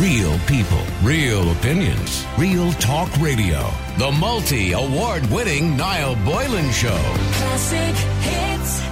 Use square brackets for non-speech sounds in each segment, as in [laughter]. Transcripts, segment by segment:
Real people, real opinions, real talk radio. The multi award winning Niall Boylan Show. Classic hits.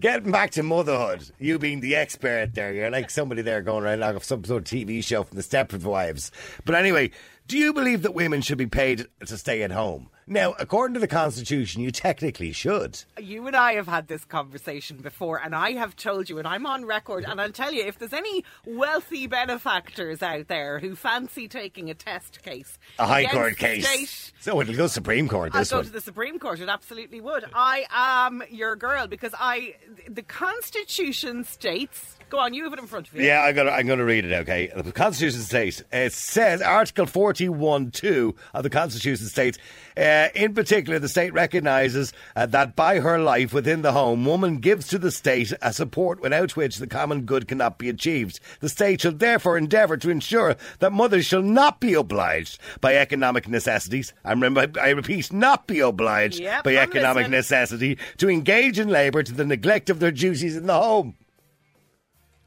Getting back to motherhood, you being the expert there, you're like somebody there going around like some sort of TV show from the Stepford Wives. But anyway, do you believe that women should be paid to stay at home? Now, according to the Constitution, you technically should. You and I have had this conversation before, and I have told you, and I'm on record, and I'll tell you, if there's any wealthy benefactors out there who fancy taking a test case, A High Court case. state, So it'll go Supreme Court, I'll this go one. to the Supreme Court. It absolutely would. I am your girl because I, the Constitution states. Go on, you have it in front of you. Yeah, I'm gonna I'm gonna read it. Okay, the Constitution states it says Article forty one two of the Constitution states, uh, in particular, the state recognises uh, that by her life within the home, woman gives to the state a support without which the common good cannot be achieved. The state shall therefore endeavour to ensure that mothers shall not be obliged by economic necessities. I remember, I repeat, not be obliged Yep, by I'm economic listening. necessity to engage in labour to the neglect of their duties in the home.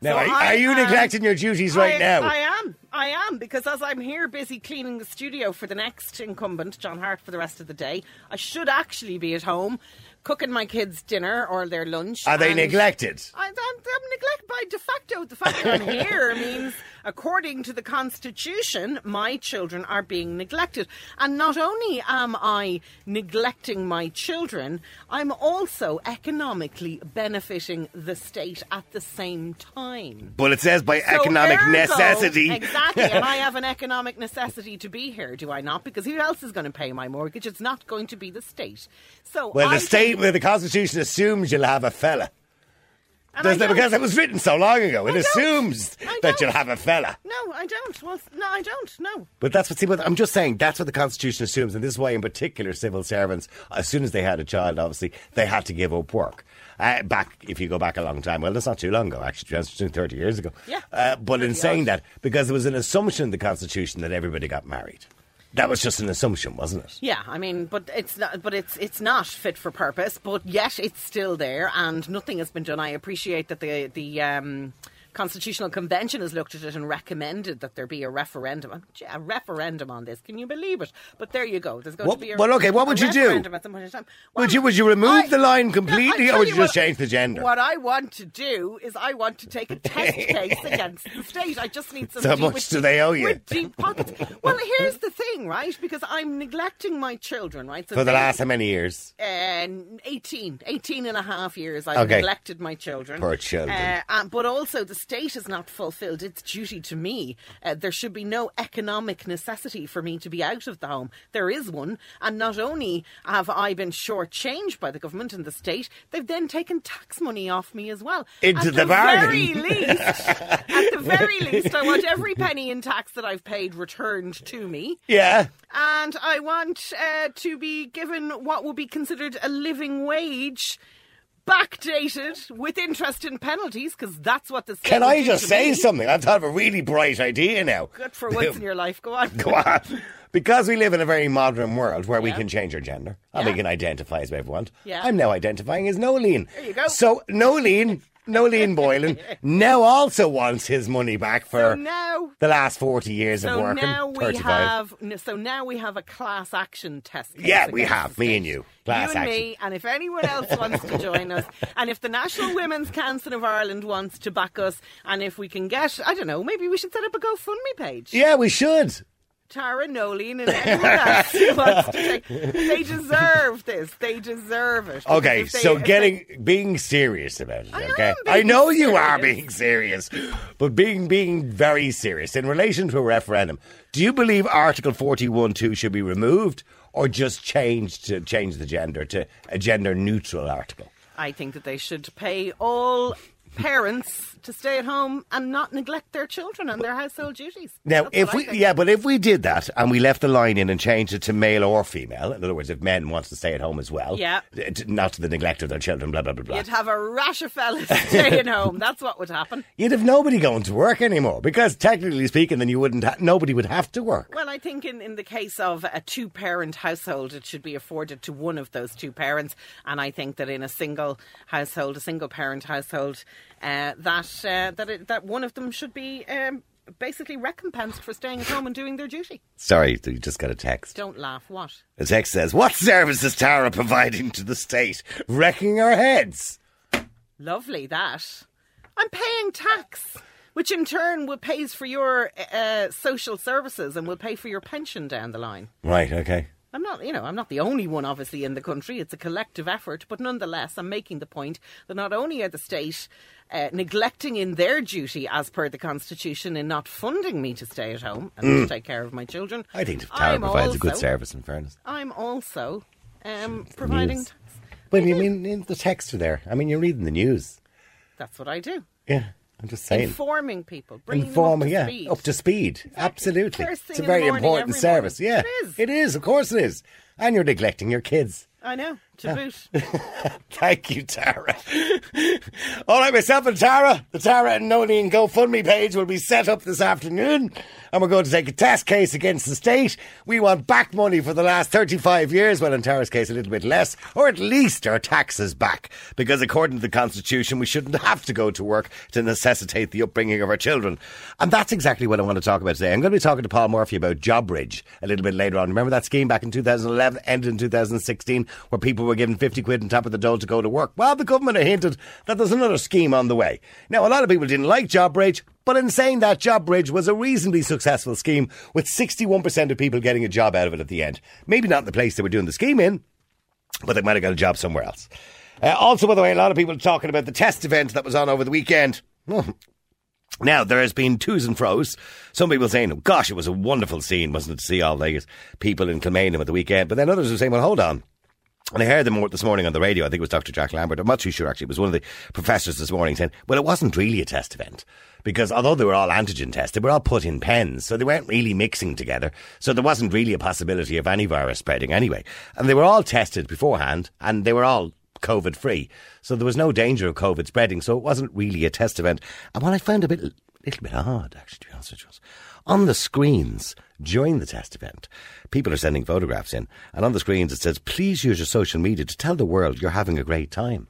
Now, So are, I are you am- neglecting your duties right I, now? I am. I am because as I'm here busy cleaning the studio for the next incumbent, John Hart, for the rest of the day, I should actually be at home cooking my kids' dinner or their lunch. Are they neglected? I, I'm, I'm neglected by de facto. The fact that I'm here [laughs] means, according to the Constitution, my children are being neglected. And not only am I neglecting my children, I'm also economically benefiting the state at the same time. But it says by So economic ergo- necessity. Exactly. and I [laughs] have an economic necessity to be here, do I not? Because who else is going to pay my mortgage? It's not going to be the state. So well, I the state, the Constitution assumes you'll have a fella. And Doesn't. Because it was written so long ago. It I assumes that you'll have a fella. No, I don't. Well, no, I don't. No. But that's what, see, but I'm just saying, that's what the Constitution assumes. And this is why, in particular, civil servants, as soon as they had a child, obviously, they had to give up work. Uh, back, if you go back a long time, well, that's not too long ago, actually, that's 30 years ago. Yeah. Uh, but in saying that, because there was an assumption in the Constitution that everybody got married. That was just an assumption, wasn't it? Yeah, I mean, but it's not. But it's it's not fit for purpose. But yet it's still there, and nothing has been done. I appreciate that the the. Um, Constitutional Convention has looked at it and recommended that there be a referendum. A referendum on this. Can you believe it? But there you go. There's going What- to be a well, okay, what would you do? referendum At some point in time. Would you- would you remove I- the line completely, I or would you just what- change the gender? What I want to do is I want to take a test [laughs] case against the state. I just need So somebody much do they owe you? With deep pockets. Well, here's the thing, right? Because I'm neglecting my children, right? So For the they- last how many years? uh, 18, 18 and a half years I've Okay. neglected my children. Poor children. Uh, uh, but also, the state has not fulfilled its duty to me. Uh, there should be no economic necessity for me to be out of the home. There is one. And not only have I been shortchanged by the government and the state, they've then taken tax money off me as well. Into at the bargain. Very least, at the very [laughs] least, I want every penny in tax that I've paid returned to me Yeah. and I want uh, to be given what will be considered a living wage. Backdated with interest and penalties, because that's what the Can I just say me. something? I've thought of a really bright idea now. Good for once in your life. Go on. [laughs] Go on. Because we live in a very modern world where we can change our gender and we can identify as we want. Yeah. I'm now identifying as Nolene. There you go. So Nolene, [laughs] Nolene Boylan, now also wants his money back for So now, the last 40 years of so working. now we 35. have, so now we have a class action test. case Yeah, we have, me and you. Class action. you and action. me, and if anyone else wants to join us, [laughs] and if the National Women's Council of Ireland wants to back us, and if we can get, I don't know, maybe we should set up a GoFundMe page. Yeah, we should. Tara Nolene and anyone else who [laughs] wants to take. They deserve this. They deserve it. Okay, they- so getting being serious about it. I okay, I know you are being serious, but being being very serious in relation to a referendum. Do you believe Article forty one two should be removed or just changed to change the gender to a gender neutral article? I think that they should pay all parents to stay at home and not neglect their children and their household duties. Now, That's if we yeah, but if we did that and we left the line in and changed it to male or female, in other words, if men want to stay at home as well, Yeah. Uh, t- not to the neglect of their children, blah blah blah blah. You'd have a rash of fellas [laughs] staying home. That's what would happen. You'd have nobody going to work anymore because, technically speaking, then you wouldn't. Ha- nobody would have to work. Well, I think in, in the case of a two parent household, it should be afforded to one of those two parents. And I think that in a single household, a single parent household, uh, that uh, that it, that one of them should be um, basically recompensed for staying at home and doing their duty. Sorry, you just got a text. Don't laugh. What? The text says, What service is Tara providing to the state? Wrecking our heads. Lovely that. I'm paying tax, which in turn will pays for your uh, social services and will pay for your pension down the line. Right, okay. I'm not, you know, I'm not the only one, obviously, in the country. It's a collective effort, but nonetheless, I'm making the point that not only are the state uh, neglecting in their duty, as per the constitution, in not funding me to stay at home and to take care of my children. Mm. I think Tara I'm provides a good service, in fairness. I'm also um, providing. But you mean in the text are there? I mean, you're reading the news. That's what I do. Yeah, I'm just saying. Informing people, bringing Informing, them up to yeah, speed. up to speed. Absolutely. First thing It's a the very morning important service. morning. Yeah, It is. It is, of course it is. And you're neglecting your kids. I know, to boot. [laughs] Thank you, Tara. All right, myself and Tara, the Tara and Nolene GoFundMe page will be set up this afternoon, and we're going to take a test case against the state. We want back money for the last 35 years, well, in Tara's case, a little bit less, or at least our taxes back, because according to the Constitution, we shouldn't have to go to work to necessitate the upbringing of our children. And that's exactly what I want to talk about today. I'm going to be talking to Paul Murphy about JobBridge a little bit later on. Remember that scheme back in 2011, ended in 2016, where people were given 50 quid on top of the dole to go to work? Well, the government have hinted that there's another scheme on the way. Now, a lot of people didn't like JobBridge, but in saying that, JobBridge was a reasonably successful scheme with 61% of people getting a job out of it at the end. Maybe not in the place they were doing the scheme in, but they might have got a job somewhere else. Uh, also, by the way, a lot of people talking about the test event that was on over the weekend. Now, there has been twos and fro's. Some people saying, oh, gosh, it was a wonderful scene, wasn't it, to see all these people in Kilmainham at the weekend. But then others are saying, well, hold on. And I heard them this morning on the radio. I think it was Dr. Jack Lambert. I'm not too sure, actually. It was one of the professors this morning saying, well, it wasn't really a test event. Because although they were all antigen tests, they were all put in pens. So they weren't really mixing together. So there wasn't really a possibility of any virus spreading anyway. And they were all tested beforehand and they were all COVID free. So there was no danger of COVID spreading. So it wasn't really a test event. And what I found a bit, little bit odd, actually, to be honest with you, was on the screens during the test event, people are sending photographs in. And on the screens it says, please use your social media to tell the world you're having a great time.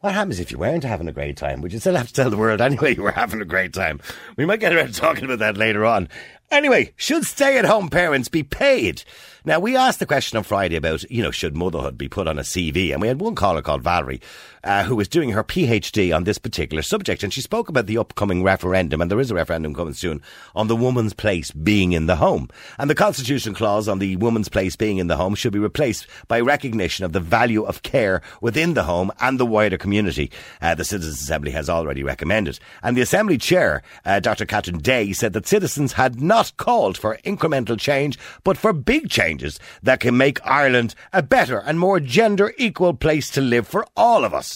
What happens if you weren't having a great time? Would you still have to tell the world anyway you were having a great time? We might get around talking about that later on. Anyway, should stay at home parents be paid? Now, we asked the question on Friday about, you know, should motherhood be put on a CV? And we had one caller called Valerie, uh, who was doing her PhD on this particular subject. And she spoke about the upcoming referendum, and there is a referendum coming soon, on the woman's place being in the home. And the Constitution clause on the woman's place being in the home should be replaced by recognition of the value of care within the home and the wider community. Uh, the Citizens Assembly has already recommended. And the Assembly Chair, uh, Dr. Catherine Day, said that citizens had not called for incremental change, but for big changes that can make Ireland a better and more gender equal place to live for all of us.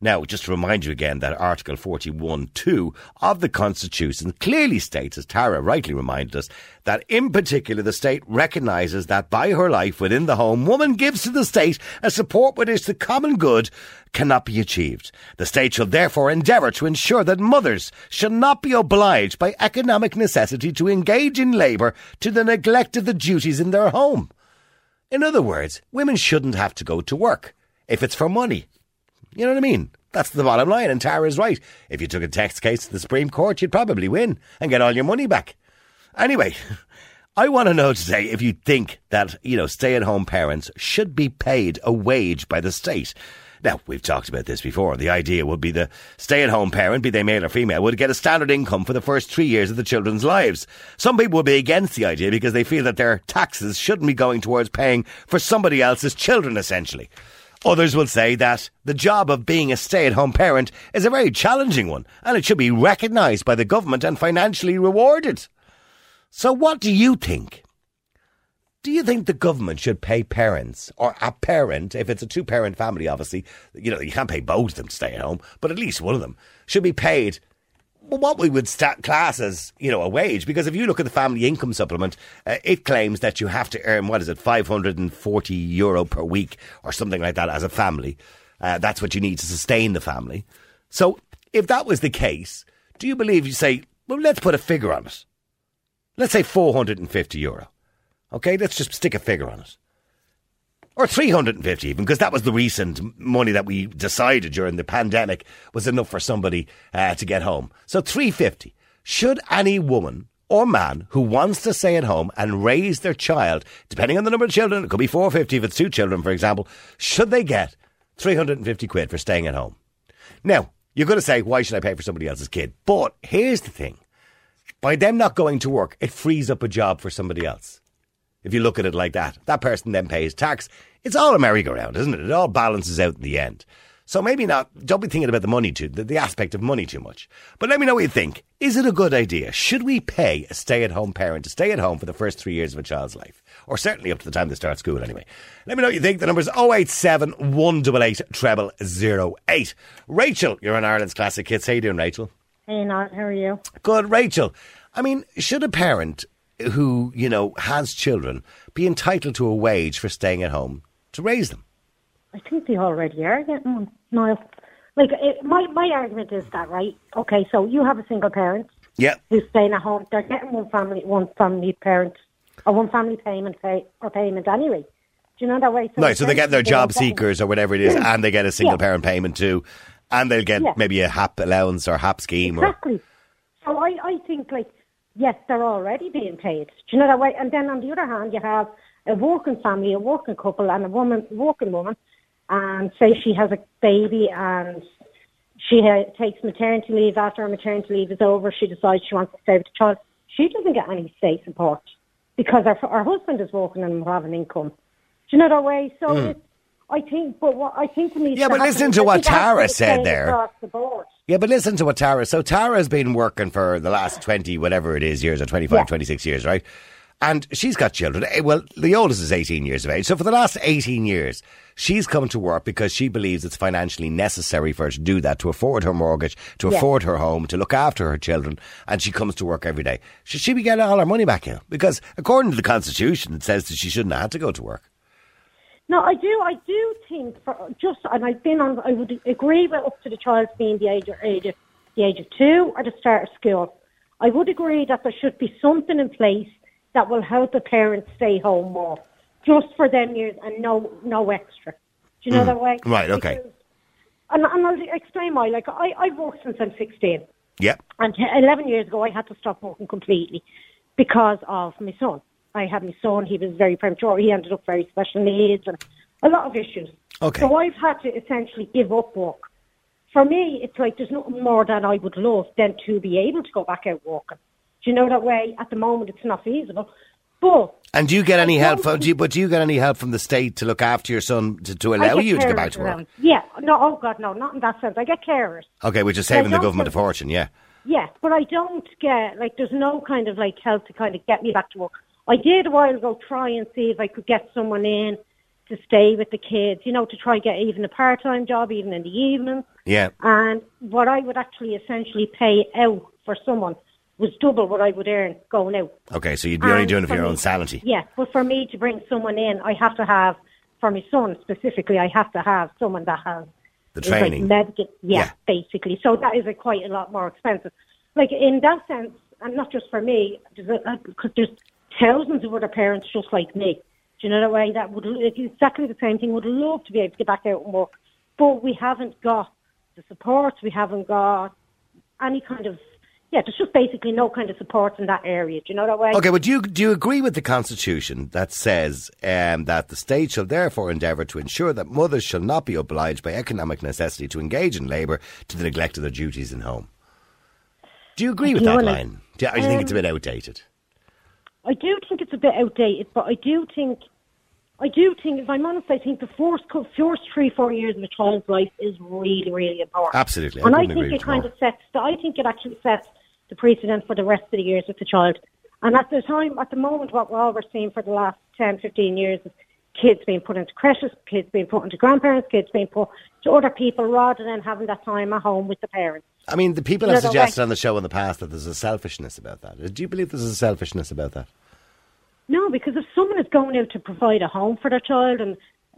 Now, just to remind you again that Article 41.2 of the Constitution clearly states, as Tara rightly reminded us, that in particular the state recognises that by her life within the home, woman gives to the state a support with which the common good cannot be achieved. The state shall therefore endeavour to ensure that mothers shall not be obliged by economic necessity to engage in labour to the neglect of the duties in their home. In other words, women shouldn't have to go to work if it's for money. You know what I mean? That's the bottom line, and Tara's right. If you took a tax case to the Supreme Court, you'd probably win and get all your money back. Anyway, [laughs] I want to know today if you think that, you know, stay at home parents should be paid a wage by the state. Now, we've talked about this before. The idea would be the stay at home parent, be they male or female, would get a standard income for the first three years of the children's lives. Some people would be against the idea because they feel that their taxes shouldn't be going towards paying for somebody else's children, essentially. Others will say that the job of being a stay at home parent is a very challenging one and it should be recognised by the government and financially rewarded. So, what do you think? Do you think the government should pay parents, or a parent, if it's a two parent family, obviously, you know, you can't pay both of them to stay at home, but at least one of them should be paid what we would stat class as, you know, a wage? Because if you look at the family income supplement, uh, it claims that you have to earn, what is it, 540 euro per week or something like that as a family. Uh, that's what you need to sustain the family. So if that was the case, do you believe you say, well, let's put a figure on it? Let's say 450 euro. Okay, let's just stick a figure on it. Or 350 even, because that was the recent money that we decided during the pandemic was enough for somebody uh, to get home. So 350. Should any woman or man who wants to stay at home and raise their child, depending on the number of children, it could be 450 if it's two children, for example, should they get 350 quid for staying at home? Now, you're going to say, why should I pay for somebody else's kid? But here's the thing. By them not going to work, it frees up a job for somebody else. If you look at it like that, that person then pays tax. It's all a merry-go-round, isn't it? It all balances out in the end. So maybe not, don't be thinking about the money too, the, the aspect of money too much. But let me know what you think. Is it a good idea? Should we pay a stay at home parent to stay at home for the first three years of a child's life? Or certainly up to the time they start school anyway. Let me know what you think. The number's 087 188 treble 08. Rachel, you're on Ireland's Classic Hits. How you doing, Rachel? Hey, Nat, how are you? Good, Rachel. I mean, should a parent who, you know, has children be entitled to a wage for staying at home to raise them? I think they already are getting one, Niall. Like, it, my, my argument is that, right? Okay, so you have a single parent Yeah. who's staying at home. They're getting one family, one family parent, or one family payment pay, or payment anyway. Do you know that way? Right, so they get their job seekers or whatever it is, and they get a single Yeah. parent payment too, and they'll get Yeah. maybe a HAP allowance or HAP scheme. Or, Exactly. So I, I think like yes, they're already being paid. Do you know that way? And then on the other hand, you have a working family, a working couple, and a woman, working woman, and say she has a baby and she ha- takes maternity leave after her maternity leave is over. She decides she wants to stay with the child. She doesn't get any state support because her her husband is working and will have an income. Do you know that way? So hmm. it's, I think, but what I think we need. Yeah, but listen to what think it has to Tara said there. the. Yeah, but listen to what Tara. So Tara's been working for the last 20, whatever it is, years, or 25, Yeah. 26 years, right? And she's got children. Eh, Well, the oldest is 18 years of age. So for the last 18 years, she's come to work because she believes it's financially necessary for her to do that, to afford her mortgage, to Yeah. afford her home, to look after her children. And she comes to work every day. Should she be getting all her money back here? Because according to the Constitution, it says that she shouldn't have had to go to work. No, I do. I do think for just, and I've been on. I would agree with up to the child being the age of age of the age of two or the start of school. I would agree that there should be something in place that will help the parents stay home more, just for them years and no no extra. Do you know that way? Mm. Right, okay. Because- and, and I'll explain why. Like I, I've worked since I'm 16. Yep. And t- 11 years ago, I had to stop working completely because of my son. I had my son, he was very premature, he ended up very special needs and a lot of issues. Okay. So I've had to essentially give up work. For me, it's like there's nothing more than I would love than to be able to go back out working. Do you know that way? At the moment, it's not feasible. But And do you get any I help from? Do you, but do you get any help from the state to look after your son to, to allow you to go back to work? around. Yeah, no, oh God, no, not in that sense. I get carers. Okay, which is saving the government a fortune. Yeah. Yes, but I don't get like there's no kind of like help to kind of get me back to work. I did a while ago try and see if I could get someone in to stay with the kids, you know, to try and get even a part time job, even in the evening. Yeah. And what I would actually essentially pay out for someone was double what I would earn going out. Okay, so you'd be only doing it for your me- own sanity. Yeah, but for me to bring someone in, I have to have, for my son specifically, I have to have someone that has The like training. medical, yeah, Yeah. basically. So that is a quite a lot more expensive. Like in that sense, and not just for me, because there's thousands of other parents just like me. Do you know that way? That would exactly the same thing. Would love to be able to get back out and work, but we haven't got the support. We haven't got any kind of yeah. There's just basically no kind of support in that area. Do you know that way? Okay, but do you, do you agree with the Constitution that says um, that the state shall therefore endeavour to ensure that mothers shall not be obliged by economic necessity to engage in labour to the neglect of their duties in home? Do you agree with that line? Do you, do you think it's a bit outdated? I do think it's a bit outdated, but I do think, I do think, if I'm honest, I think the first, first three, four years of a child's life is really, really important. Absolutely, I and I think it you kind more. of sets, I think it actually sets the precedent for the rest of the years with the child. And at the time, at the moment, what we're all we're seeing for the last 10, 15 years is kids being put into creches, kids being put into grandparents, kids being put to other people rather than having that time at home with the parents. I mean, the people have suggested right. on the show in the past that there's a selfishness about that. Do you believe there's a selfishness about that? No, because if someone is going out to provide a home for their child and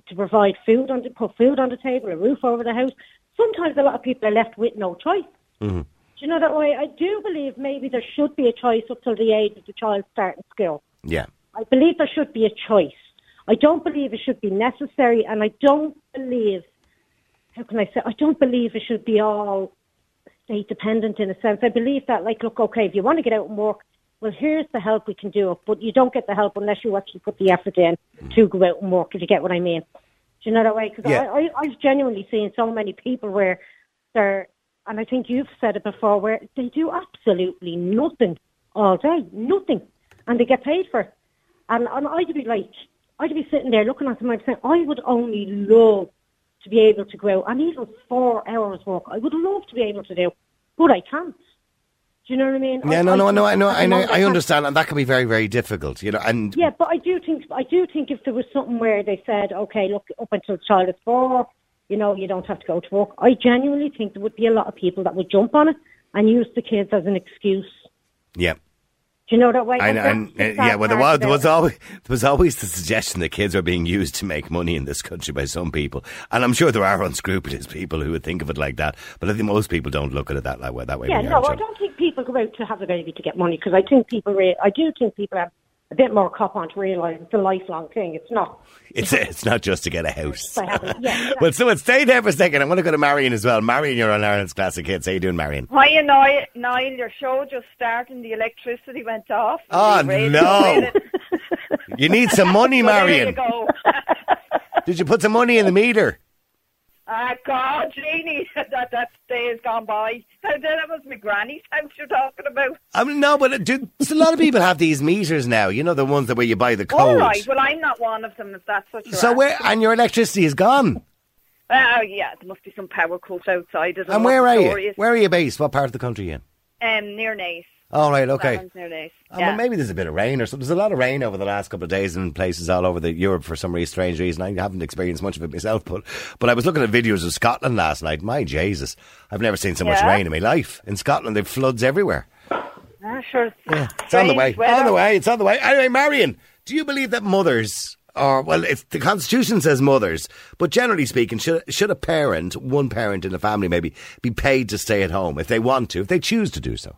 to provide food on, to put food on the table, a roof over the house, sometimes a lot of people are left with no choice. Mm-hmm. Do you know that way? I do believe maybe there should be a choice up till the age of the child starting school. Yeah. I believe there should be a choice. I don't believe it should be necessary, and I don't believe, how can I say, I don't believe it should be all state dependent in a sense. I believe that, like, look, okay, if you want to get out and work, well, here's the help we can do, but you don't get the help unless you actually put the effort in to go out and work, if you get what I mean. Do you know that way? Because Yeah. I, I, I've genuinely seen so many people where they're, and I think you've said it before, where they do absolutely nothing all day, nothing, and they get paid for it. And, and I'd be like, I'd be sitting there looking at them and saying, I would only love to be able to go out, and even four hours work, I would love to be able to do, but I can't. Do you know what I mean? Yeah, I- no, I no, I know, I know, I know, I understand, and that can be very, very difficult, you know. And Yeah, but I do think I do think if there was something where they said, okay, look, up until the child is four, you know, you don't have to go to work. I genuinely think there would be a lot of people that would jump on it and use the kids as an excuse. yeah, Do you know that way? I know, and, uh, sad yeah, well, there was, there was always there was always the suggestion that kids are being used to make money in this country by some people, and I'm sure there are unscrupulous people who would think of it like that. But I think most people don't look at it that way. That way. Yeah, no, I don't think people go out to have a baby to get money because I think people, re- I do think people have a bit more cop on to realise it's a lifelong thing. It's not. It's it's not just to get a house. by having, [laughs] yeah, well, so let's stay there for a second. I want to go to Marion as well. Marion, you're on Ireland's Classic Hits. How you doing, Marion? Hiya, Niall. Niall, your show just started and the electricity went off. Oh, no. [laughs] You need some money, [laughs] So there you Marion. go. Did you put some money in the meter? Ah, God, Jeannie, [laughs] that, that day has gone by. That, that was my granny's house you're talking about. I mean, no, but do, a lot of people have these meters now. You know, the ones that where you buy the code. All right, well, I'm not one of them, if that's what you're so where and your electricity is gone. Oh, yeah, there must be some power cut outside. And where are you? is. Where are you based? What part of the country are you in? Um, near Naas. All right, okay. Balance near Naas. Oh, yeah. well, maybe there's a bit of rain or something. There's a lot of rain over the last couple of days in places all over the Europe for some really strange reason. I haven't experienced much of it myself, but but I was looking at videos of Scotland last night. My Jesus, I've never seen so much Yeah? rain in my life. In Scotland, they've floods everywhere. Ah, sure. It's on the way. On the way. It's on the way. Anyway, Marion, do you believe that mothers or well, it's the Constitution says mothers, but generally speaking, should should a parent, one parent in the family, maybe be paid to stay at home if they want to, if they choose to do so?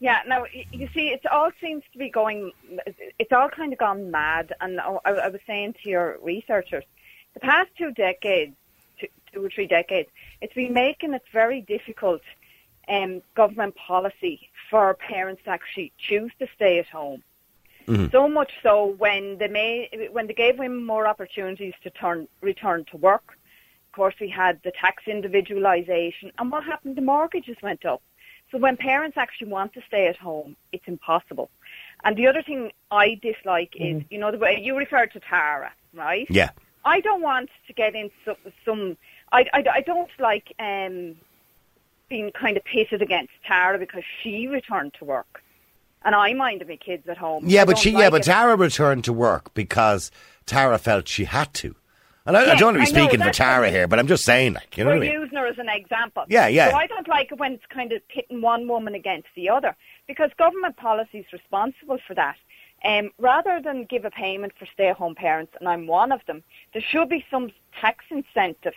Yeah, now you see, it all seems to be going. It's all kind of gone mad. And I, I was saying to your researchers, the past two decades, two, two or three decades, it's been making it very difficult, um, government policy for parents to actually choose to stay at home. So much so when they made, when they gave women more opportunities to turn return to work. Of course, we had the tax individualisation, and what happened? The mortgages went up. So when parents actually want to stay at home, it's impossible. And the other thing I dislike is, you know, the way you referred to Tara, right? Yeah. I don't want to get in some. some I, I, I don't like um, being kind of pitted against Tara because she returned to work, and I minded my kids at home. Yeah, but don't she, yeah, but it. Tara returned to work because Tara felt she had to. And I, I don't want to be I know, speaking for Tara here, but I'm just saying, like, you know We're what I mean? using her as an example. Yeah, yeah. So I don't like it when it's kind of pitting one woman against the other because government policy is responsible for that. Um, rather than give a payment for stay-at-home parents, and I'm one of them, there should be some tax incentive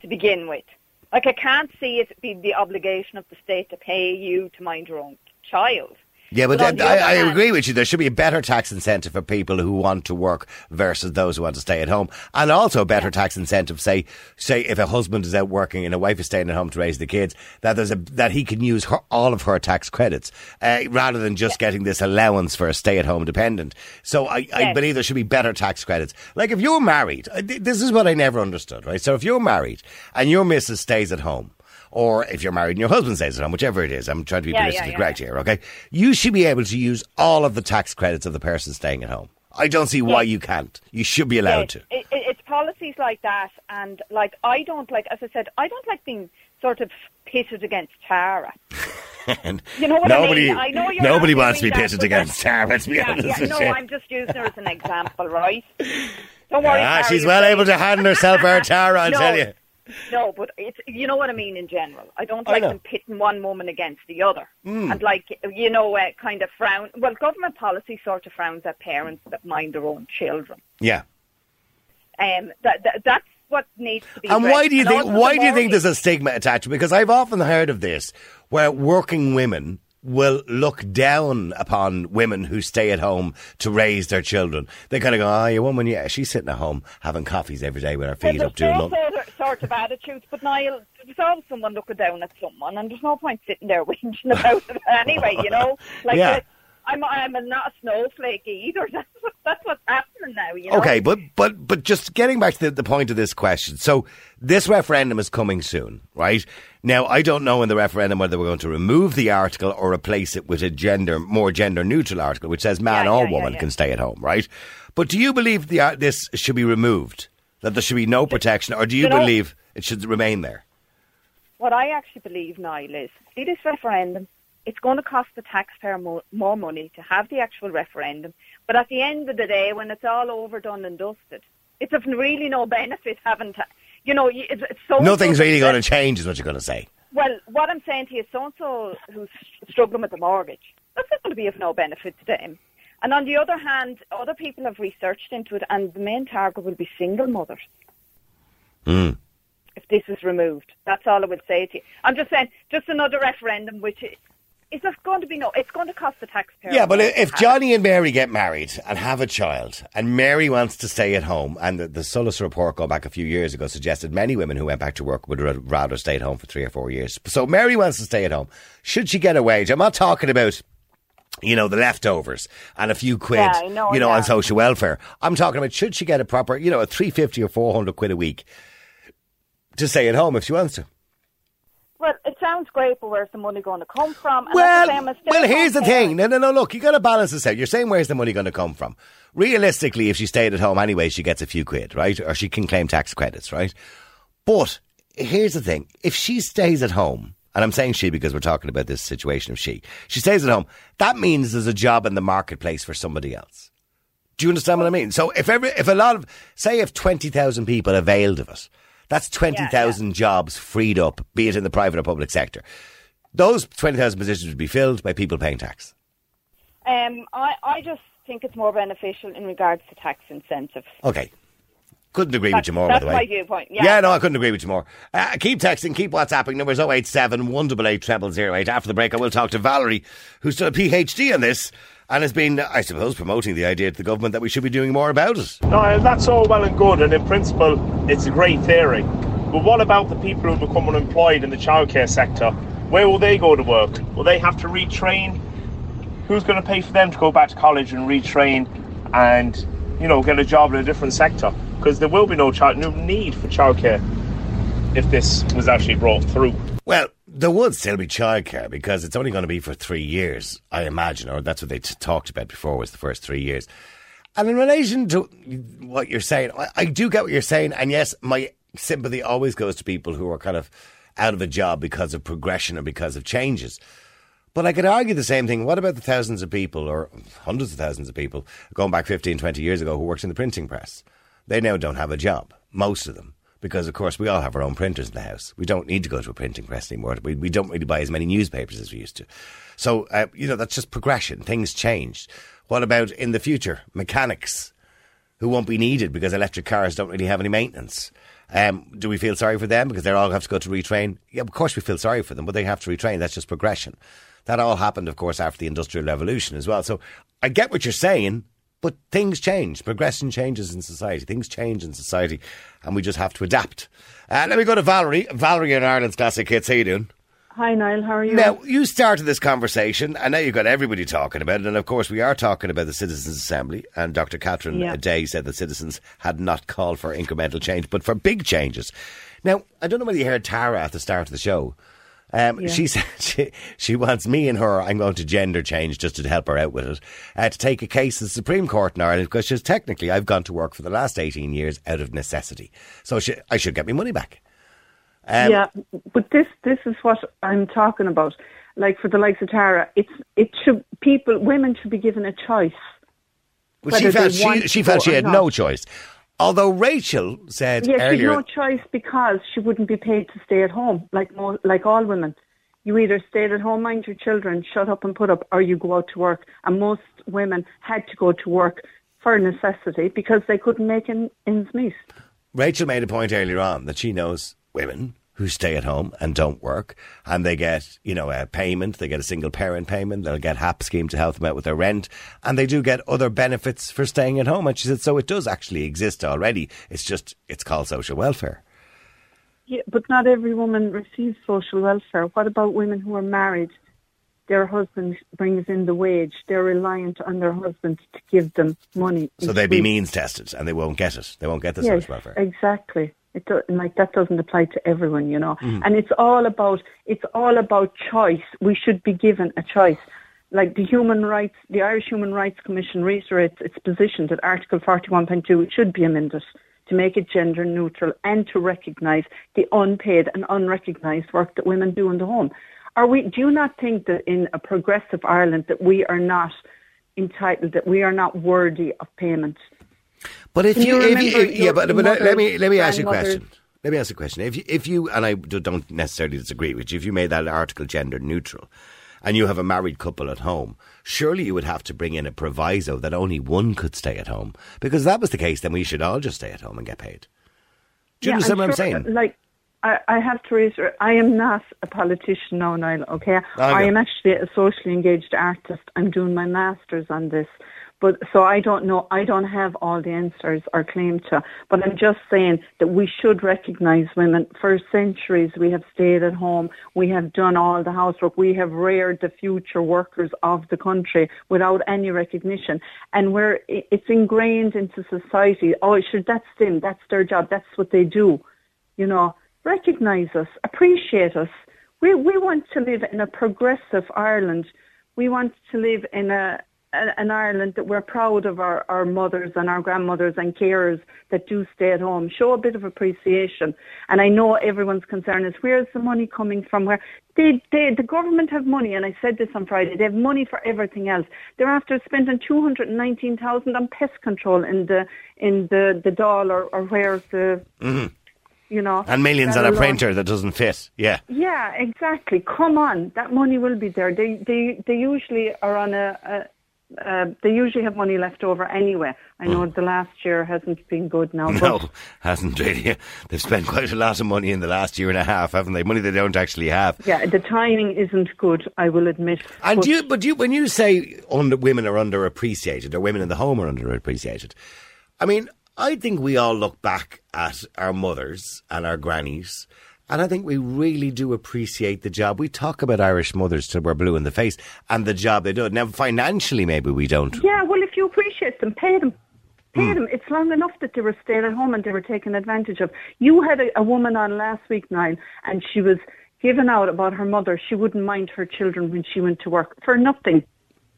to begin with. Like I can't see it be the obligation of the state to pay you to mind your own child. Yeah, but, the I, I agree with you. There should be a better tax incentive for people who want to work versus those who want to stay at home, and also a better tax incentive. Say, say if a husband is out working and a wife is staying at home to raise the kids, that there's a that he can use her, all of her tax credits uh, rather than just getting this allowance for a stay-at-home dependent. So I, I believe there should be better tax credits. Like if you're married, uh, this is what I never understood. Right? So if you're married and your missus stays at home. Or if you're married and your husband stays at home, whichever it is, I'm trying to be Yeah, politically yeah, yeah, correct here, okay? You should be able to use all of the tax credits of the person staying at home. I don't see why you can't. You should be allowed to. It, it, it's policies like that, and like I don't like, as I said, I don't like being sort of pitted against Tara. [laughs] You know what nobody, I mean? I know you're nobody wants to be pitted against Tara, let's be Yeah, honest yeah, no, you. [laughs] I'm just using her as an example, right? Don't worry. Ah, Tara, she's well able to handle herself, our Tara, I [laughs] No. tell you. No, but it's you know what I mean in general. I don't like know. them pitting one woman against the other, Hmm. and like you know, uh, kind of frown. Well, government policy sort of frowns at parents that mind their own children. Yeah. Um, that, that that's what needs to be. And why do you And think why do you think there's a stigma attached? Because I've often heard of this where working women will look down upon women who stay at home to raise their children. They kind of go, oh, your woman, yeah, she's sitting at home having coffees every day with her feet Well, up doing there's lunch. sort- sort of attitudes, but Niall, there's always someone looking down at someone, and there's no point sitting there [laughs] whinging about it anyway, you know? [laughs] Like, Yeah. Uh, uh, I'm, I'm not a snowflake either. [laughs] That's, what, that's what's happening now, you know? Okay, but but but just getting back to the, the point of this question. So this referendum is coming soon, right? Now I don't know in the referendum whether we're going to remove the article or replace it with a gender more gender neutral article which says man Yeah, or yeah, woman yeah. can stay at home, right? But do you believe the ar- this should be removed? That there should be no protection, or do you you know- believe it should remain there? What I actually believe, Niall, is see this referendum. It's going to cost the taxpayer more, more money to have the actual referendum, but at the end of the day, when it's all over, done and dusted, it's of really no benefit having to. You know, it's, it's so Nothing's really going to change, is what you're going to say. Well, what I'm saying to you, so and so who's struggling with the mortgage, that's not going to be of no benefit to them. And on the other hand, other people have researched into it, and the main target will be single mothers. Mm. If this is removed, that's all I would say to you. I'm just saying, just another referendum, which it's not going to be no. It's going to cost the taxpayer. Yeah, but if Johnny and Mary get married and have a child, and Mary wants to stay at home, and the, the Solus report going back a few years ago suggested many women who went back to work would rather stay at home for three or four years. So Mary wants to stay at home. Should she get a wage? I'm not talking about. You know, the leftovers and a few quid, Yeah, know, you know, yeah. on social welfare. I'm talking about should she get a proper, you know, a 350 or 400 quid a week to stay at home if she wants to? Well, it sounds great, but where's the money going to come from? And Well, the well, here's the thing. No, no, no. Look, you got to balance this out. You're saying where's the money going to come from? Realistically, if she stayed at home anyway, she gets a few quid, right? Or she can claim tax credits, right? But here's the thing: if she stays at home, and I'm saying she because we're talking about this situation of she, she stays at home. That means there's a job in the marketplace for somebody else. Do you understand what I mean? So if every, if a lot of, say, if twenty thousand people availed of it, that's twenty thousand jobs freed up, be it in the private or public sector. Those twenty thousand positions would be filled by people paying tax. Um, I, I just think it's more beneficial in regards to tax incentives. Okay. Couldn't agree with you more, by that's the way. my viewpoint, yeah. no, I couldn't agree with you more. Uh, keep texting, keep WhatsApping. Numbers 087 188 0008. After the break, I will talk to Valerie, who's done a PhD on this and has been, I suppose, promoting the idea to the government that we should be doing more about it. No, that's all well and good, and in principle, it's a great theory. But what about the people who become unemployed in the childcare sector? Where will they go to work? Will they have to retrain? Who's going to pay for them to go back to college and retrain and, you know, get a job in a different sector? Because there will be no child, no need for childcare if this was actually brought through. Well, there would still be childcare because it's only going to be for three years, I imagine, or that's what they t- talked about before was the first three years. And in relation to what you're saying, I, I do get what you're saying, and yes, my sympathy always goes to people who are kind of out of a job because of progression or because of changes. But I could argue the same thing. What about the thousands of people, or hundreds of thousands of people, going back 15, 20 years ago, who worked in the printing press? They now don't have a job, most of them, because of course we all have our own printers in the house. We don't need to go to a printing press anymore. We, we don't really buy as many newspapers as we used to. So, uh, you know, that's just progression. Things changed. What about in the future? Mechanics who won't be needed because electric cars don't really have any maintenance. Um, do we feel sorry for them because they all have to go to retrain? Yeah, of course we feel sorry for them, but they have to retrain. That's just progression. That all happened, of course, after the Industrial Revolution as well. So I get what you're saying, but things change. Progression changes in society. Things change in society, and we just have to adapt. Uh, let me go to Valerie. Valerie in Ireland's Classic Hits. How you doing? Hi, Niall. How are you? Now, you started this conversation, and now you've got everybody talking about it. And of course, we are talking about the Citizens' Assembly. And Dr. Catherine Yeah. Day said that citizens had not called for incremental change, but for big changes. Now, I don't know whether you heard Tara at the start of the show. Um, Yeah. She [laughs] said she, she wants me and her, I'm going to gender change just to help her out with it, uh, to take a case to the Supreme Court in Ireland because she's technically, I've gone to work for the last 18 years out of necessity. So she, I should get my money back. Um, yeah, but this this is what I'm talking about. Like for the likes of Tara, it's it should people women should be given a choice. Well, she felt she, she felt she had no choice. Although Rachel said Yeah, earlier, no choice because she wouldn't be paid to stay at home like mo- like all women. You either stayed at home, mind your children, shut up and put up, or you go out to work. And most women had to go to work for necessity because they couldn't make en- ends meet. Rachel made a point earlier on that she knows women who stay at home and don't work, and they get, you know, a payment. They get a single parent payment. They'll get HAP scheme to help them out with their rent, and they do get other benefits for staying at home. And she said, so it does actually exist already. It's just it's called social welfare. Yeah, but not every woman receives social welfare. What about women who are married? Their husband brings in the wage. They're reliant on their husband to give them money. So they'd be means tested, and they won't get it. They won't get the Yes, social welfare. exactly. It do, like that doesn't apply to everyone, you know. Mm. And it's all about it's all about choice. We should be given a choice. Like the human rights, the Irish Human Rights Commission reiterates its position that Article 41.2 should be amended to make it gender neutral and to recognise the unpaid and unrecognised work that women do in the home. Are we? Do you not think that in a progressive Ireland that we are not entitled, that we are not worthy of payment? But if you, you if you, if- yeah, but, but let- let me let me ask you a question. Let me ask you a question. If you, if you and I do- don't necessarily disagree with you, if you made that article gender neutral, and you have a married couple at home, surely you would have to bring in a proviso that only one could stay at home. Because if that was the case, then we should all just stay at home and get paid. Do you Yeah, understand what I'm saying? Like, I, I have to raise. I am not a politician now, Niall. Okay, I I am actually a socially engaged artist. I'm doing my masters on this, but so I don't know. I don't have all the answers or claim to. But I'm just saying that we should recognise women. For centuries, we have stayed at home. We have done all the housework. We have reared the future workers of the country without any recognition, and we're—it's ingrained into society. Oh, sure, that's them. That's their job. That's what they do you know, recognise us, appreciate us. We we want to live in a progressive Ireland. We want to live in a, an Ireland that we're proud of our, our mothers and our grandmothers and carers that do stay at home. Show a bit of appreciation. And I know everyone's concern is where's the money coming from? Where they, they the government have money, and I said this on Friday. They have money for everything else. They're after spending two hundred and nineteen thousand on pest control in the in the the Dáil or, where's the mm-hmm. you know. And millions on a printer that doesn't fit. Yeah. Yeah, exactly. Come on, that money will be there. They they they usually are on a. a uh, they usually have money left over anyway. I know the last year hasn't been good now. Mm. [laughs] No, But hasn't really. [laughs] They've spent quite a lot of money in the last year and a half, haven't they? Money they don't actually have. yeah, the timing isn't good. I will admit. And But- you, but you, when you say under, women are underappreciated or women in the home are underappreciated, I mean, I think we all look back at our mothers and our grannies, and I think we really do appreciate the job. We talk about Irish mothers till we're blue in the face and the job they do. Now, financially, maybe we don't. Yeah, well, if you appreciate them, pay them. Pay Hmm. them. It's long enough that they were staying at home and they were taken advantage of. You had a, a woman on last week, Nine, and she was giving out about her mother. She wouldn't mind her children when she went to work for nothing.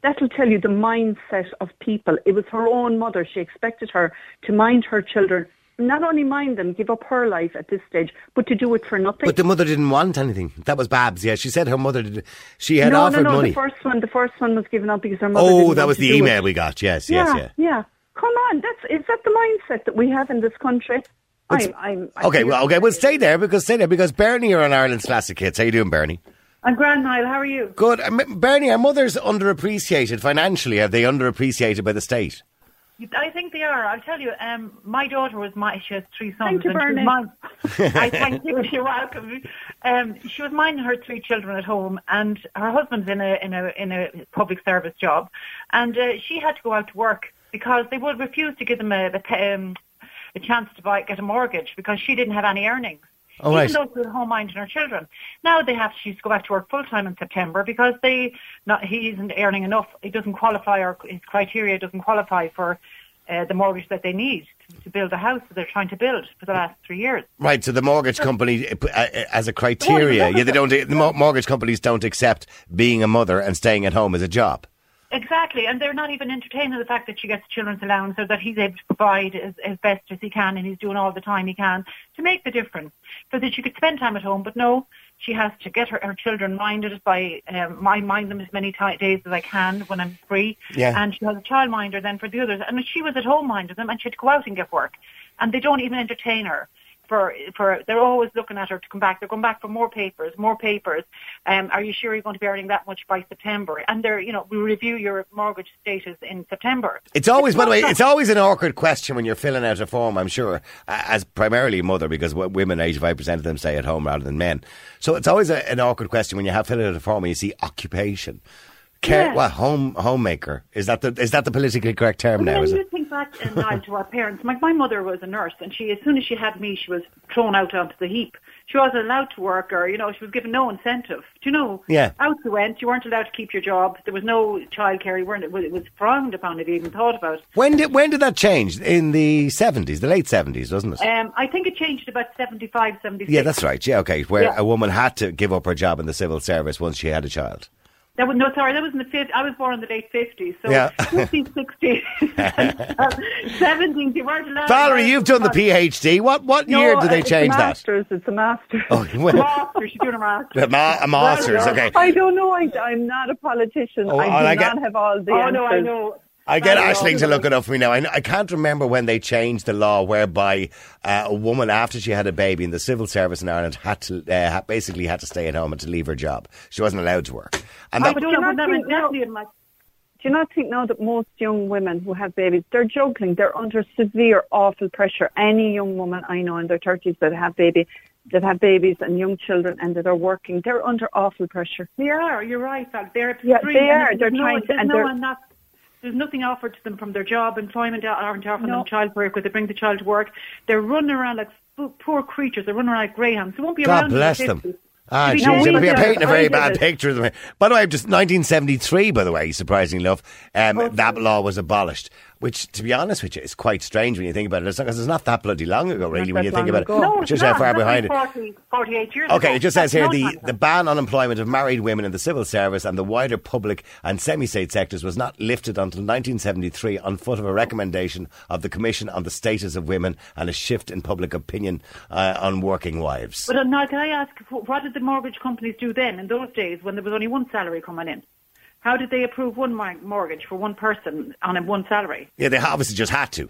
That'll tell you the mindset of people. It was her own mother. She expected her to mind her children, not only mind them, give up her life at this stage, but to do it for nothing. But the mother didn't want anything. That was Babs. Yeah, she said her mother did. She had no, offered no, no. money. The first one, the first one was given up because her mother. oh, didn't that was to the do it. email we got. Yes, yes, yeah, yeah. yeah. Come on, that's is that the mindset that we have in this country? I'm, I'm, I'm Okay, well, okay, well, stay there because stay there because Bernie you're on Ireland's classic hits. How you doing, Bernie? I'm Grand Niall. How are you? Good, Um, Bernie. Are mothers underappreciated financially? Are they underappreciated by the state? I think they are. I'll tell you. Um, my daughter was my. She has three sons. Thank you, and she was Bernie. mine- [laughs] I thank you. You're welcome. Um, she was minding her three children at home, and her husband's in a in a in a public service job, and uh, she had to go out to work because they would refuse to give them a a, um, a chance to buy get a mortgage because she didn't have any earnings. Oh, even right. though she was home minding her children. Now they have to go back to work full time in September because they not he isn't earning enough. He doesn't qualify or his criteria doesn't qualify for uh, the mortgage that they need to, to build a house that they're trying to build for the last three years. Right. So the mortgage company, uh, uh, as a criteria, yeah, they don't. The mortgage companies don't accept being a mother and staying at home as a job. Exactly, and they're not even entertaining the fact that she gets children's allowance or that he's able to provide as, as best as he can and he's doing all the time he can to make the difference so that she could spend time at home. But no, she has to get her, her children minded by um, I mind them as many ti days as I can when I'm free. Yeah. And she has a childminder then for the others. And she was at home minding them and she had to go out and get work. And they don't even entertain her. For for. They're always looking at her to come back. They're going back for more papers, more papers. Um, are you sure you're going to be earning that much by September? And they're, you know, we review your mortgage status in September. It's always, by the way, it's always an awkward question when you're filling out a form, I'm sure, as primarily a mother, because women, 85% of them stay at home rather than men. So it's always a, an awkward question when you have filled out a form and you see occupation. Care, Yeah. what, home, homemaker? Is that the, is that the politically correct term But now? Is it? Back and now to our parents. My, my mother was a nurse, and she, as soon as she had me, she was thrown out onto the heap. She wasn't allowed to work, or you know, she was given no incentive. Do you know? Yeah. Out you went. You weren't allowed to keep your job. There was no childcare. You weren't. It was, it was frowned upon if you even thought about. it. When did, when did that change? In the 70s, the late 70s, wasn't it? Um, I think it changed about 75, 76. yeah, that's right. Yeah, okay. Where Yeah. a woman had to give up her job in the civil service once she had a child. That was no, sorry, that was in the fifth. I was born in the late fifties, so Yeah. [laughs] 50s, 60s, [laughs] seventies. You weren't allowed. Valerie, you've done the PhD. What what No, year did they change a that? master's. It's a master's. Oh, well, Master, she's doing a master. a, ma- a master's, okay. I don't know. I, I'm not a politician. Oh, I do I not have all the Oh answers. no, I know. I get I know. Ashling to look it up for me now. I, I can't remember when they changed the law whereby uh, a woman, after she had a baby in the civil service in Ireland, had to uh, basically had to stay at home and to leave her job. She wasn't allowed to work. And I that, would do do not think- exactly. Do you not think now that most young women who have babies, they're juggling, they're under severe, awful pressure. Any young woman I know in their thirties that have baby, that have babies and young children and that are working, they're under awful pressure. They are. You're right. Val. They're Yeah, extreme, they are. They're no, trying to- and no they're- one not. There's nothing offered to them from their job. Employment aren't offering No. them child work. Where they bring the child to work, they're running around like poor creatures. They're running around like greyhounds. They won't be God around. bless them. 50s. Ah, To be jeez, known you're as you're a- painting a very bad it. picture of them. By the way, just 1973, by the way, surprisingly enough, um, Oh, that law was abolished. Which, to be honest with you, is quite strange when you think about it. It's not, 'cause it's not that bloody long ago, really, when you think about ago. it. No, Which it's shows how far That's behind it. 48 years Okay, ago. it just says That's here the, the ban on employment of married women in the civil service and the wider public and semi state sectors was not lifted until 1973 on foot of a recommendation of the Commission on the Status of Women and a shift in public opinion uh, on working wives. But uh, now, can I ask, what did the mortgage companies do then in those days when there was only one salary coming in? How did they approve one mortgage for one person on a one salary? Yeah, they obviously just had to.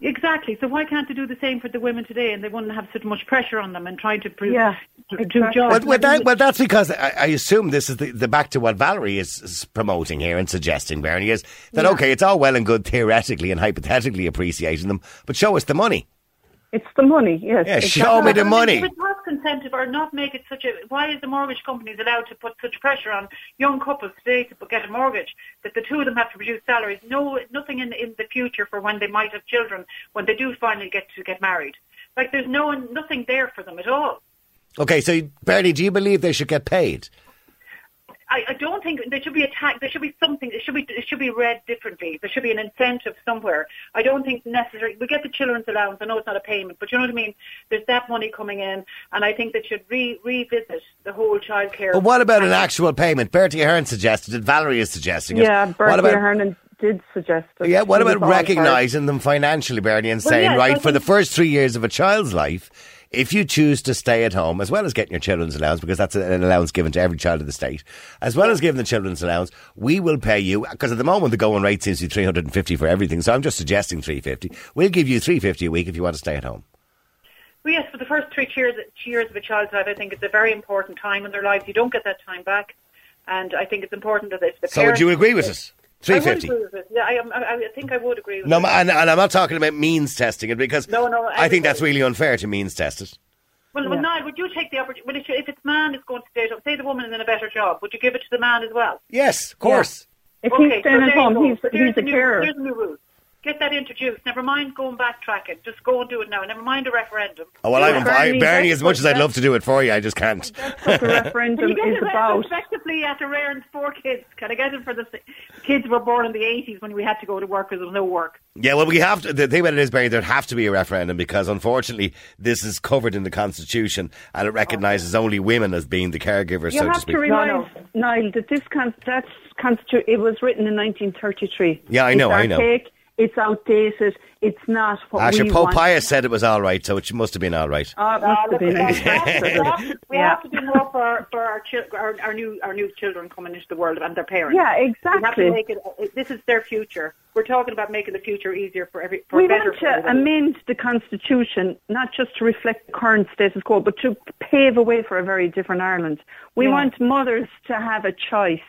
Exactly. So why can't they do the same for the women today, and they wouldn't have so much pressure on them and trying to prove Yeah, to exactly. jobs? Well, well, that, well, that's because I, I assume this is the, the back to what Valerie is, is promoting here and suggesting, Bernie, is that okay, it's all well and good theoretically and hypothetically appreciating them, but show us the money. It's the money, yes. Yeah, It's show me the money. Incentive or not make it such a, why is the mortgage companies allowed to put such pressure on young couples today to get a mortgage that the two of them have to produce salaries? No, nothing in in the future for when they might have children when they do finally get to get married. Like there's no nothing there for them at all. Okay, so Bernie, do you believe they should get paid? I, I don't think there should be a tax. There should be something. It should be. It should be read differently. There should be an incentive somewhere. I don't think necessary. We get the children's allowance. I know it's not a payment, but you know what I mean. There's that money coming in, and I think they should re- revisit the whole childcare. But what about an actual payment? Bertie Ahern suggested it. Valerie is suggesting it. Yeah, what Bertie about, Ahern did suggest it. Yeah, what about all for it. recognising them financially, Bernie, and Well, saying, yeah, right, I for the first three years of a child's life, if you choose to stay at home, as well as getting your children's allowance, because that's an allowance given to every child of the state, as well as giving the children's allowance, we will pay you, because at the moment the going rate seems to be 350 for everything, so I'm just suggesting 350. We'll give you 350 a week if you want to stay at home. Well, yes, for the first three years, years of a child's life, I think it's a very important time in their lives. You don't get that time back, and I think it's important that if the So would you agree with us? I would 350? agree with it. Yeah, I, um, I, I think I would agree with No, it. and, and I'm not talking about means testing it because No, no, I think that's really unfair to means test it. Well, well, Niall, would you take the opportunity? Well, if, if it's man is going to stay at home, say the woman is in a better job, would you give it to the man as well? Yes, of course. If okay, he's staying so at there you home, he's, there's he's a new, carer. There's a new rule. Get that introduced. Never mind going backtracking. Just go and do it now. Never mind a referendum. Oh, well, I'm, I, Bernie, Bernie, as much as I'd love to do it for you, I just can't. What the [laughs] Can referendum you get is it about. effectively after rearing four kids? Can I get it for the kids who were born in the 80s when we had to go to work because there was no work? Yeah, well, we have to. The thing about it is, Barry, there'd have to be a referendum because, unfortunately, this is covered in the Constitution and it recognises only women as being the caregivers, You so to have speak. to realize, Niall, that this con- that's constitu- it was written in 1933. Yeah, I know, it's I know. Archaic. It's outdated. It's not what Actually, we Pope want. Pius said it was all right, so it must have been all right. Oh, it ah, must have been. we have to, we Yeah. have to do more for, for our, chil- our our new our new children coming into the world and their parents. Yeah, We have exactly. to make it. This is their future. We're talking about making the future easier for every. For we better want to everybody. amend the constitution not just to reflect the current status quo, but to pave a way for a very different Ireland. We Yeah. want mothers to have a choice.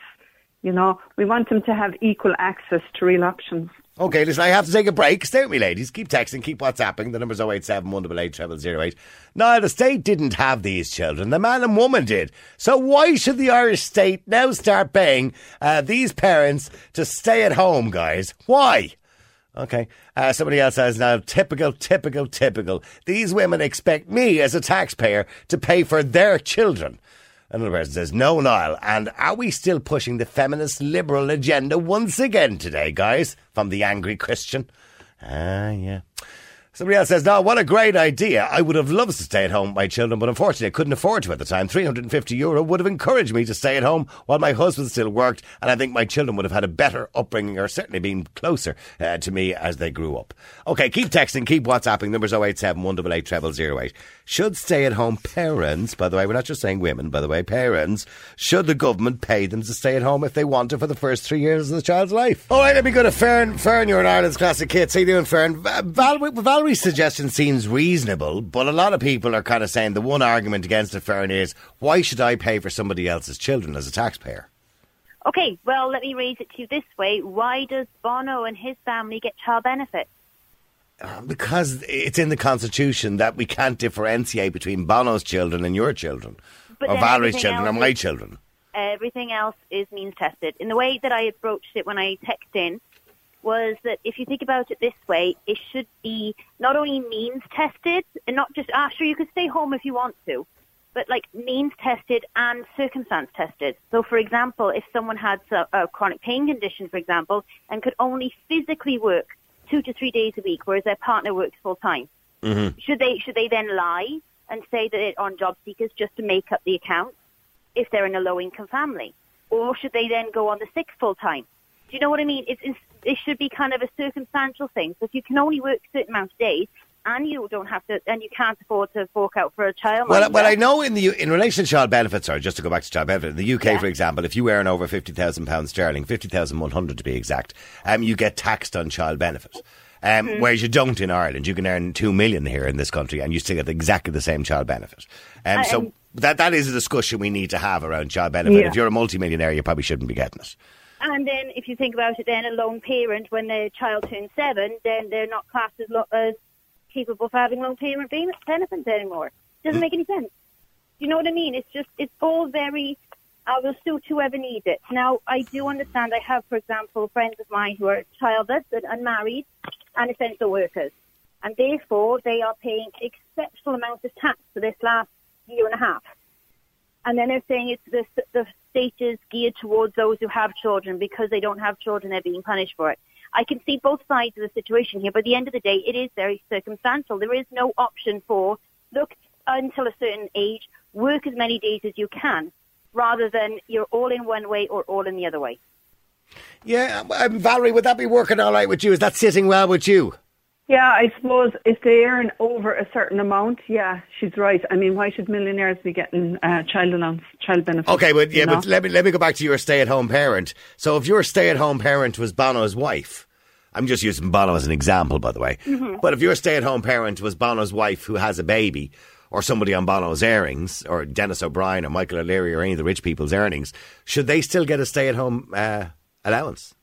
You know, we want them to have equal access to real options. Okay, listen, I have to take a break. Stay with me, ladies. Keep texting, keep WhatsApping. The number's 087 188 0008. No, the state didn't have these children. The man and woman did. So why should the Irish state now start paying uh, these parents to stay at home, guys? Why? Okay. Uh, somebody else says now, typical, typical, typical. These women expect me as a taxpayer to pay for their children. Another person says, no, Niall. And are we still pushing the feminist liberal agenda once again today, guys? From the angry Christian. Ah, yeah. Somebody else says, no, what a great idea. I would have loved to stay at home with my children, but unfortunately I couldn't afford to at the time. 350 euro would have encouraged me to stay at home while my husband still worked, and I think my children would have had a better upbringing or certainly been closer uh, to me as they grew up. Okay, keep texting, keep WhatsApping. Numbers 087 188 0008. Should stay at home parents, by the way, we're not just saying women, by the way, parents, should the government pay them to stay at home if they want to for the first three years of the child's life? All right, let me go to Fern. Fern, you're in Ireland's classic hits. How you doing, Fern? Va- Val- Valerie's suggestion seems reasonable, but a lot of people are kind of saying the one argument against it, Fern, is why should I pay for somebody else's children as a taxpayer? Okay, well, let me raise it to you this way. Why does Bono and his family get child benefits? Uh, because it's in the Constitution that we can't differentiate between Bono's children and your children, But or Valerie's children or my is- children. Everything else is means tested. In the way that I approached it when I texted in was that if you think about it this way, it should be not only means tested and not just, ah, sure, you can stay home if you want to, but like means tested and circumstance tested. So, for example, if someone had a, a chronic pain condition, for example, and could only physically work two to three days a week, whereas their partner works full time, should they should they then lie and say that they're on job seekers just to make up the account if they're in a low income family, or should they then go on the sick full time? Do you know what I mean? It's, it's, it should be kind of a circumstantial thing. So if you can only work a certain amount of days, and you don't have to, and you can't afford to fork out for a child. Well, well, I know in the in relation to child benefits, sorry, just to go back to child benefit, in the UK, Yeah. for example, if you earn over fifty thousand pounds sterling, fifty thousand one hundred to be exact, um, you get taxed on child benefit. Um, Mm-hmm. Whereas you don't in Ireland, you can earn two million here in this country, and you still get exactly the same child benefit. Um, Uh, so that that is a discussion we need to have around child benefit. Yeah. If you're a multimillionaire, you probably shouldn't be getting it. And then if you think about it, then a lone parent, when their child turns seven, then they're not classed as, lo- as capable of having lone parent ben- benefits anymore. Doesn't make any sense. You know what I mean? It's just, it's all very, I will suit whoever needs it. Now, I do understand I have, for example, friends of mine who are childless and unmarried and essential workers. And therefore, they are paying exceptional amounts of tax for this last year and a half. And then they're saying it's the, the state is geared towards those who have children because they don't have children, they're being punished for it. I can see both sides of the situation here, but at the end of the day, it is very circumstantial. There is no option for, look, until a certain age, work as many days as you can, rather than you're all in one way or all in the other way. Yeah, um, Valerie, would that be working all right with you? Is that sitting well with you? Yeah, I suppose if they earn over a certain amount, yeah, she's right. I mean, why should millionaires be getting uh, child allowance, child benefits? Okay, but yeah, know? but let me let me go back to your stay-at-home parent. So if your stay-at-home parent was Bono's wife, I'm just using Bono as an example, by the way. Mm-hmm. But if your stay-at-home parent was Bono's wife who has a baby, or somebody on Bono's earnings, or Dennis O'Brien, or Michael O'Leary, or any of the rich people's earnings, should they still get a stay-at-home uh, allowance?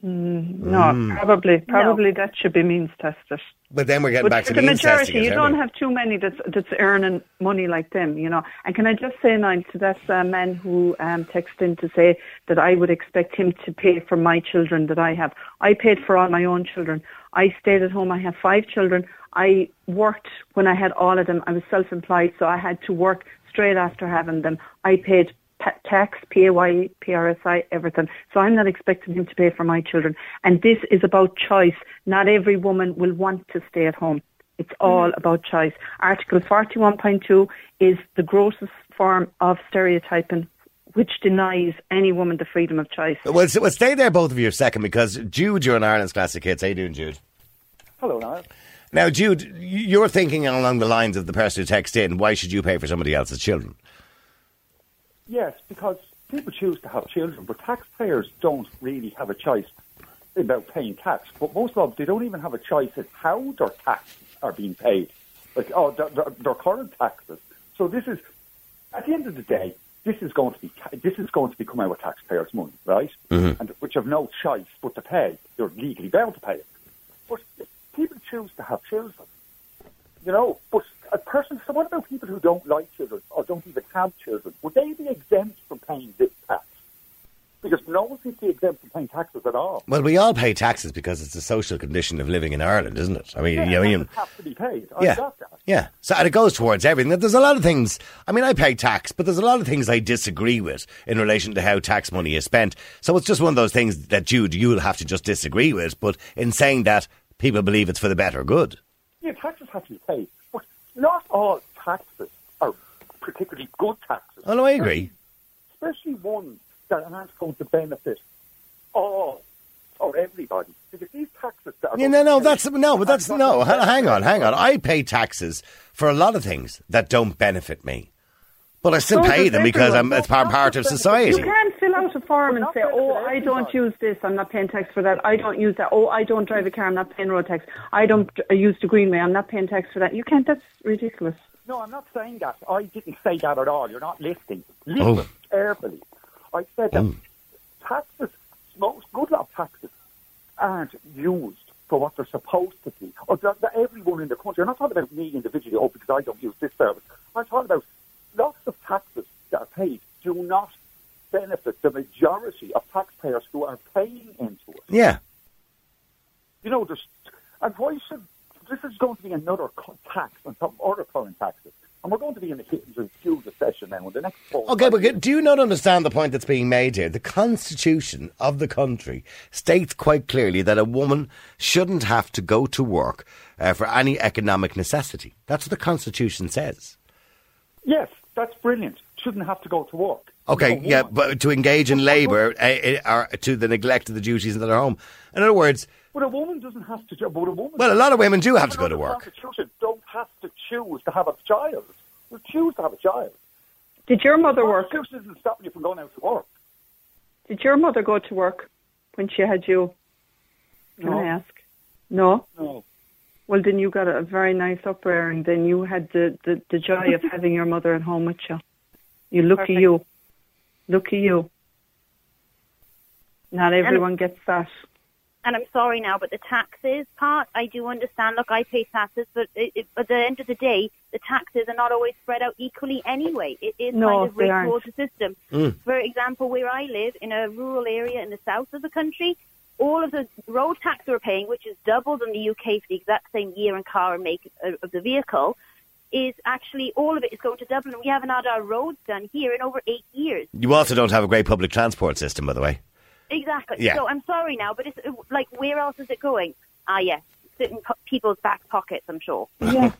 No, probably, probably that should be means tested. But then we're getting But back to the means majority, testing it, you don't we? have too many that's that's earning money like them, you know. And can I just say now to that uh, man who um, texted in to say that I would expect him to pay for my children that I have. I paid for all my own children. I stayed at home. I have five children. I worked when I had all of them. I was self-employed, so I had to work straight after having them. I paid pa- tax, PAYE, PRSI, everything. So I'm not expecting him to pay for my children. And this is about choice. Not every woman will want to stay at home. It's hmm. all about choice. Article 41.2 is the grossest form of stereotyping which denies any woman the freedom of choice. Well, s- well, stay there, both of you, a second, because Jude, you're in Ireland's Classic Hits. How you doing, Jude? Hello, Niall. Now, Jude, you're thinking along the lines of the person who texted in, why should you pay for somebody else's children? Yes, because people choose to have children, but taxpayers don't really have a choice about paying tax. But most of them, they don't even have a choice in how their taxes are being paid. Like, oh, their, their, their current taxes. So this is, at the end of the day, this is going to be this is going to be coming out of taxpayers' money, right? Mhm. And which have no choice but to pay. They're legally bound to pay it. But people choose to have children, you know, but a person, so what about people who don't like children or don't even have children? Would they be exempt from paying this tax? Because no one seems to be exempt from paying taxes at all. Well, we all pay taxes because it's a social condition of living in Ireland, isn't it? I mean, Yeah, you know, you- have to be paid. I Yeah. got that. Yeah, so and it goes towards everything. There's a lot of things. I mean, I pay tax, but there's a lot of things I disagree with in relation to how tax money is spent. So it's just one of those things that Jude, you'll have to just disagree with. But in saying that, people believe it's for the better good. Yeah, taxes have to be paid. But not all taxes are particularly good taxes. Oh no, I agree. Especially ones that aren't going to benefit all or everybody. Because these taxes that are Yeah, no, no, that's no, but that's no. Hang on, hang on. I pay taxes for a lot of things that don't benefit me, but I still So pay them because I'm it's part, part of society. can't fill out a form and say, "Oh, I don't use this. I'm not paying tax for that. I don't use that. Oh, I don't drive a car. I'm not paying road tax. I don't uh, use the greenway. I'm not paying tax for that." You can't. That's ridiculous. No, I'm not saying that. I didn't say that at all. You're not listening. Listen Oh. carefully. I said that Oh. taxes, most good lot of taxes, aren't used for what they're supposed to be. Or that, that everyone in the country. I'm not talking about me individually, oh, because I don't use this service. I'm talking about lots of taxes that are paid do not benefit the majority of taxpayers who are paying into it. Yeah. You know, there's, and why should this is going to be another tax on top of other current taxes, and we're going to be in a review recession now in the next four. Okay, but do you not understand the point that's being made here? The constitution of the country states quite clearly that a woman shouldn't have to go to work uh, for any economic necessity. That's what the constitution says. Yes, that's brilliant. Shouldn't have to go to work. Okay, No yeah, but to engage in labour uh, uh, or to the neglect of the duties in their home. In other words, But a woman doesn't have to. jo- But a woman. well, a lot of women do have to go to work. Constitution don't have to choose to have a child. You choose to have a child. Did your mother work? Constitution isn't stopping you from going out to work. Did your mother go to work when she had you? Can No. I ask? No. No. Well, then you got a very nice upbringing. Then you had the, the, the joy of [laughs] having your mother at home with you. You look Perfect. you. Lucky you. Not everyone gets that. and I'm sorry now, but the taxes part, I do understand. Look, I pay taxes, but it, it, at the end of the day, the taxes are not always spread out equally anyway. It is No, kind of they rigged aren't. the system. Mm. For example, where I live, in a rural area in the south of the country, all of the road tax we're paying, which is doubled in the UK for the exact same year and car and make of of the vehicle, is actually all of it is going to Dublin. We haven't had our roads done here in over eight years. You also don't have a great public transport system, by the way. Exactly. Yeah. So I'm sorry now, but it's like where else is it going? Ah, yes, it's in po- people's back pockets. I'm sure. Yeah.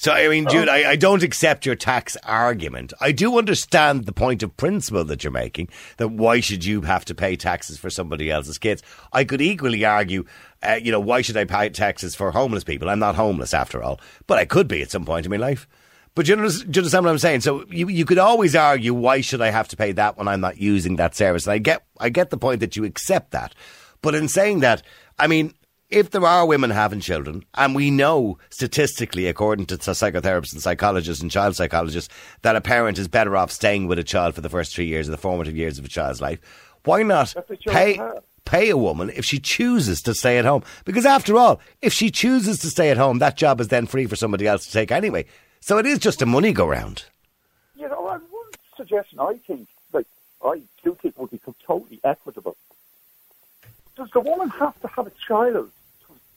So, I mean, Jude, I, I don't accept your tax argument. I do understand the point of principle that you're making, that why should you have to pay taxes for somebody else's kids? I could equally argue, uh, you know, why should I pay taxes for homeless people? I'm not homeless after all, but I could be at some point in my life. But you, understand, you understand what I'm saying? So you, you could always argue, why should I have to pay that when I'm not using that service? And I get, I get the point that you accept that. But in saying that, I mean, if there are women having children, and we know statistically, according to psychotherapists and psychologists and child psychologists, that a parent is better off staying with a child for the first three years of the formative years of a child's life, why not That's what you're pay pay a woman if she chooses to stay at home? Because after all, if she chooses to stay at home, that job is then free for somebody else to take anyway. So it is just a money go round. You know, one suggestion I think, like, I do think would be totally equitable. Does the woman have to have a child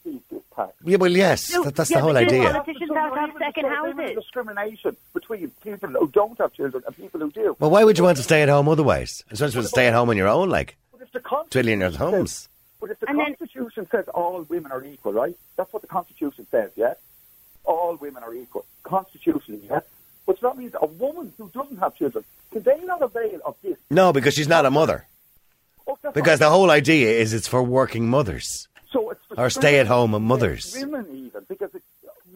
to this tax? Yeah, well, yes, No, that, that's yeah, the whole but you idea. want- Politicians have to have second houses. discrimination between people who don't have children and people who do. Well, why would you want to stay at home otherwise? Especially to stay at home on your own, like But if the Constitution twiddling your thumbs. But if the And then- Constitution says all women are equal, right? That's what the Constitution says, yeah? All women are equal. Constitution, yeah? Which that means a woman who doesn't have children Can they not avail of this? No, because she's not a mother. Oh, that's Because the whole idea is it's for working mothers. So it's Or stay-at-home mothers. Women even because it's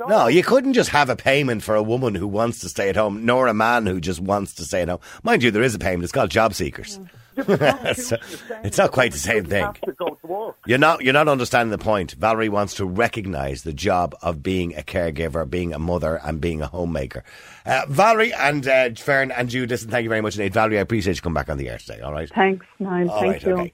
No, you couldn't just have a payment for a woman who wants to stay at home, nor a man who just wants to stay at home. Mind you, there is a payment. It's called job seekers. it's, [laughs] it's not quite the same thing. have to go to work. You're not you're not understanding the point. Valerie wants to recognise the job of being a caregiver, being a mother, and being a homemaker. Uh, Valerie and uh, Fern and Jude, listen, thank you very much indeed. Valerie, I appreciate you coming back on the air today. All right. Thanks, Niall. All Thank right, you. okay.